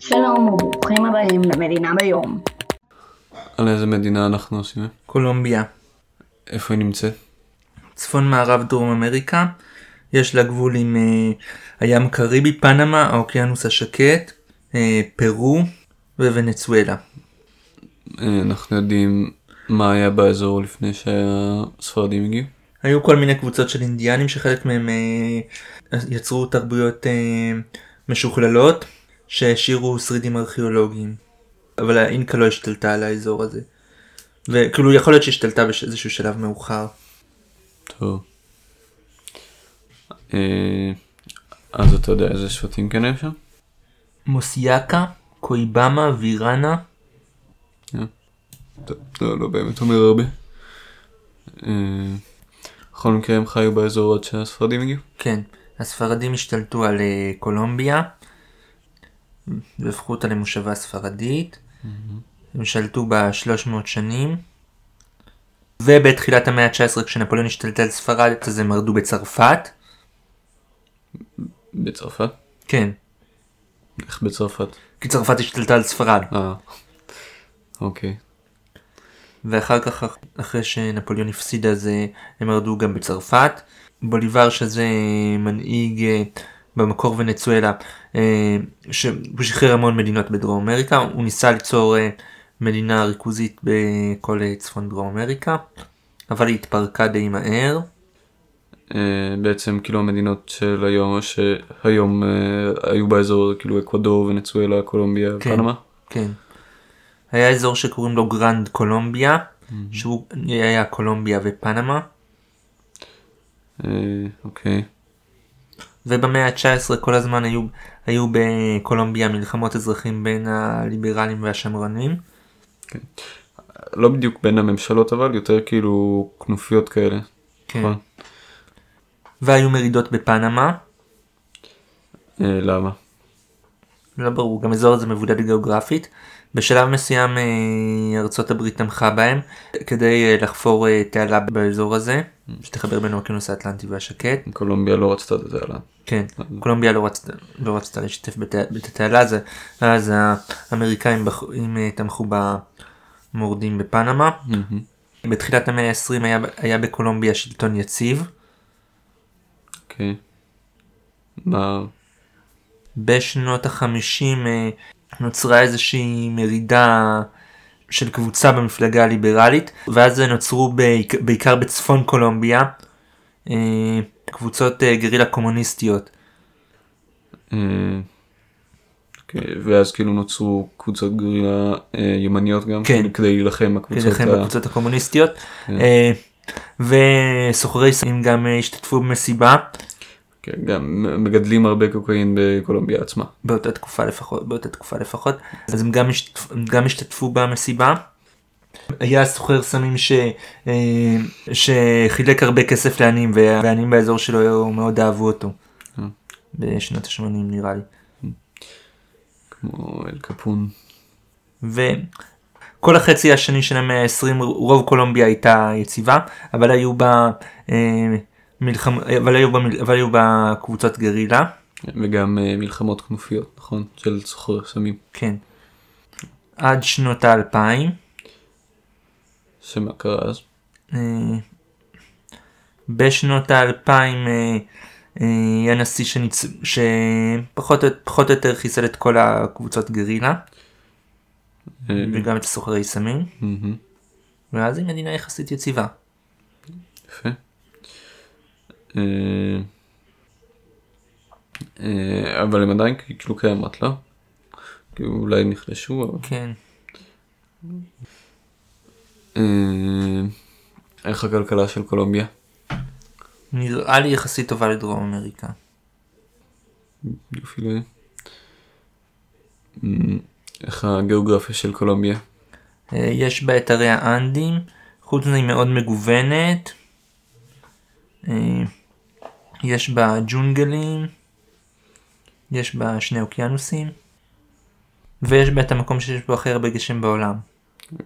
שלום וברוכים הבאים למדינה ביום. על איזה מדינה אנחנו עושים? קולומביה, איפה היא נמצאת? צפון מערב דרום אמריקה, יש לה גבול עם אה, הים קריבי, פנמה, האוקיינוס השקט, אה, פרו וונצואלה. אה, אנחנו יודעים מה היה באזור לפני שהספרדים הגיעו? היו כל מיני קבוצות של אינדיאנים שחלק מהם אה, יצרו תרבויות אה, משוכללות שהשאירו שרידים ארכיאולוגיים. אבל האינקה לא השתלטה על האזור הזה. וכאילו יכול להיות שהשתלטה באיזשהו שלב מאוחר. טוב. אה, אז אתה יודע איזה שבטים כן היו שם? מוסיאקה, קויבמה, ויראנה. טוב, לא, לא באמת אומר הרבה. אה, בכל מקרה הם חיו באזור עד שהספרדים הגיעו? כן, הספרדים השתלטו על אה, קולומביה והפכו אותה למושבה ספרדית. הם שלטו בה 300 שנים. ובתחילת המאה ה-19 כשנפוליאון השתלט על ספרד אז הם מרדו בצרפת. בצרפת? כן, איך בצרפת? כי צרפת השתלטה על ספרד. אה. אוקיי. ואחר כך אחרי שנפוליאון הפסיד אז אה, הם מרדו גם בצרפת. בוליבר שזה מנהיג אה, במקור ונצואלה אה, שהוא שחרר המון מדינות בדרום אמריקה הוא ניסה ליצור אה, מדינה ריכוזית בכל אה, צפון דרום אמריקה אבל היא התפרקה די מהר. בעצם כאילו המדינות של היום שהיום היו באזור כאילו אקוודור ונצואלה קולומביה כן. פנמה. כן. היה אזור שקוראים לו גרנד קולומביה שהוא היה קולומביה ופנמה אוקיי. ובמאה ה-19 כל הזמן היו, היו בקולומביה מלחמות אזרחים בין הליברלים והשמרנים. לא בדיוק בין הממשלות אבל יותר כאילו כנופיות כאלה. כן. נכון? והיו מרידות בפנמה. אה, למה? לא ברור, גם אזור הזה מבודד גיאוגרפית. בשלב מסוים אה, ארצות הברית תמכה בהם כדי אה, לחפור אה, תעלה באזור הזה שתחבר בין האוקיינוס האטלנטי והשקט. קולומביה לא רצתה את עליו. כן, קולומביה לא רצתה, לא רצתה להשתתף בת- בתעלה, אז, אז האמריקאים בח, תמכו במורדים בפנמה. בתחילת המאה ה-20 היה, היה בקולומביה שלטון יציב. אוקיי. מה? בשנות החמישים נוצרה איזושהי מרידה של קבוצה במפלגה הליברלית ואז נוצרו בעיק, בעיקר בצפון קולומביה אה, קבוצות אה, גרילה קומוניסטיות. אה, אוקיי, ואז כאילו נוצרו קבוצות גרילה ימניות גם כן. כדי להילחם בקבוצות הקומוניסטיות. כן. וסוחרי סמים גם השתתפו במסיבה כן, גם מגדלים הרבה קוקאין בקולומביה עצמה. באותה תקופה לפחות באותה תקופה לפחות אז הם גם, השתתפ, גם השתתפו במסיבה. היה סוחר סמים ש, אה, שחילק הרבה כסף לעניים והעניים באזור שלו מאוד אהבו אותו. אה. בשנות ה-80 נראה לי. כמו אל קפון. וכל החצי השני של המאה ה-20 רוב קולומביה הייתה יציבה אבל היו בה אה, מלחמ... אבל היו אבל קבוצות גרילה. וגם אה, מלחמות כנופיות נכון של סוחרי סמים. כן. עד שנות האלפיים. שמה קרה אז? אה, בשנות האלפיים אה, היה נשיא שניצ... שפחות פחות או יותר חיסל את כל הקבוצות גרילה וגם את הסוחרי סמים. ואז היא מדינה יחסית יציבה. יפה. אה, אה, אבל הם עדיין כאילו קיימות לא? כאילו אולי נחלשו אבל... כן. אה, איך הכלכלה של קולומביה? נראה לי יחסית טובה לדרום אמריקה. יופי להם. אמ, איך הגיאוגרפיה של קולומביה? יש בה את ערי האנדים, חוץ מזה היא מאוד מגוונת. יש בה ג'ונגלים, יש בה שני אוקיינוסים, ויש בה את המקום שיש בו הכי הרבה גשם בעולם.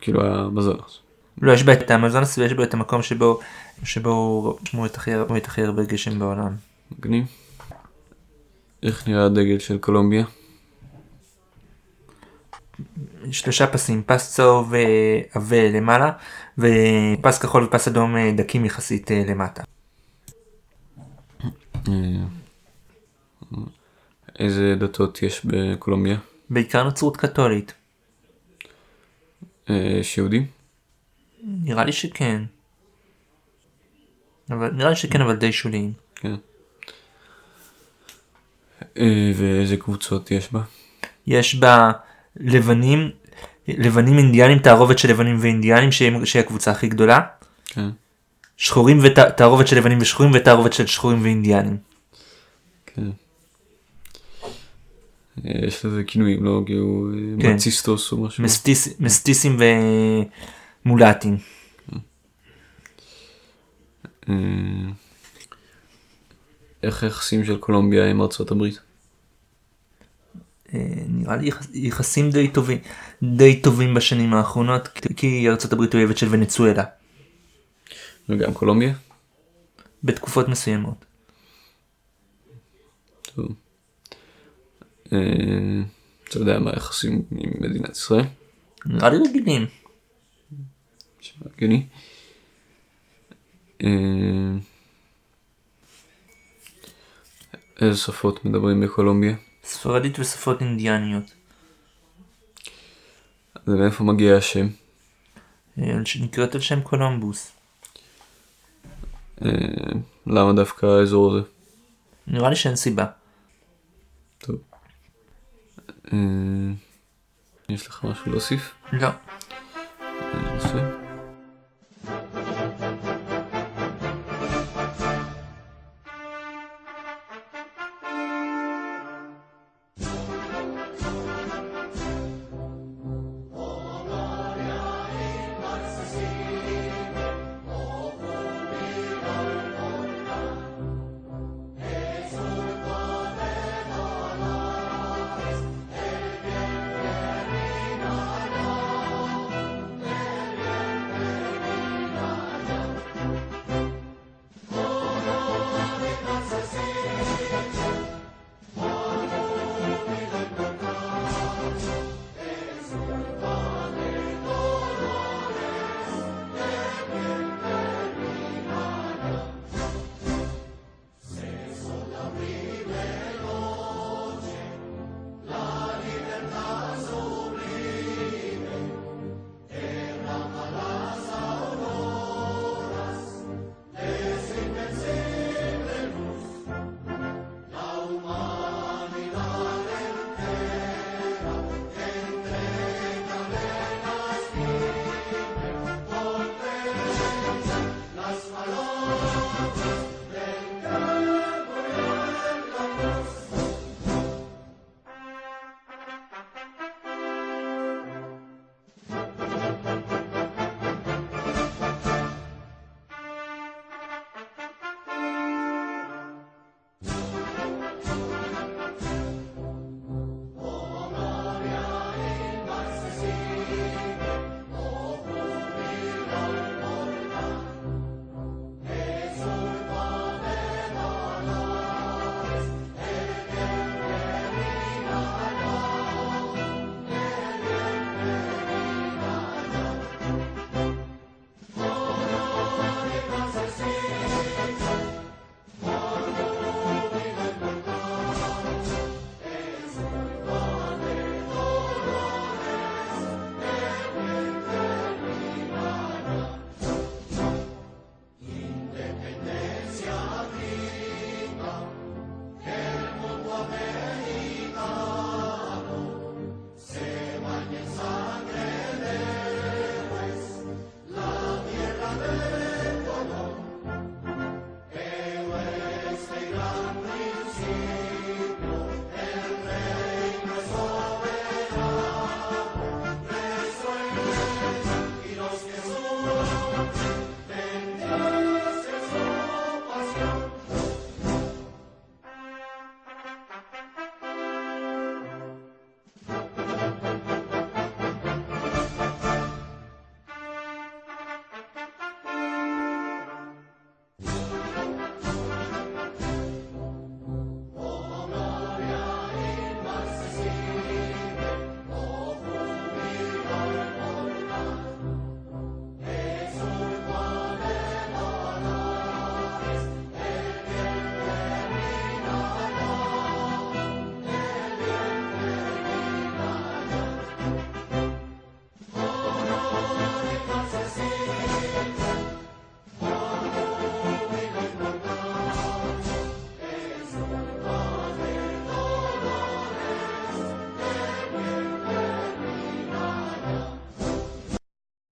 כאילו המזונוס. לא, יש בה את האמזונס ויש בו את המקום שבו, שבו שמעו את הכי, את הכי הרבה גשם בעולם. מגניב. איך נראה הדגל של קולומביה? שלושה פסים, פס צהוב אה, עבה למעלה, ופס כחול ופס אדום אה, דקים יחסית אה, למטה. אה, איזה דתות יש בקולומביה? בעיקר נצרות קתולית. אה, יש יהודים? נראה לי שכן. אבל נראה לי שכן אבל די שוליים. כן. אה, ואיזה קבוצות יש בה? יש בה לבנים, לבנים אינדיאנים, תערובת של לבנים ואינדיאנים שהיא הקבוצה הכי גדולה. כן. שחורים ותערובת של לבנים ושחורים ותערובת של שחורים ואינדיאנים. כן. יש לזה כינויים, לא? כאילו אה, כן. מציסטוס או משהו. מסטיס, מסטיסים ומולטים. אה, איך היחסים של קולומביה עם ארצות הברית? אה, נראה לי יחס- יחסים די טובים, די טובים בשנים האחרונות, כי ארצות הברית אויבת של ונצואלה, וגם קולומביה? בתקופות מסוימות. טוב. אה, אתה יודע מה היחסים עם מדינת ישראל? נראה לי רגילים. הגיוני. אה, איזה שפות מדברים בקולומביה? ספרדית ושפות אינדיאניות. ומאיפה מגיע השם? אה, שנקראת על שם קולומבוס. אה, למה דווקא האזור הזה? נראה לי שאין סיבה. טוב. אה, יש לך משהו להוסיף? לא. אה.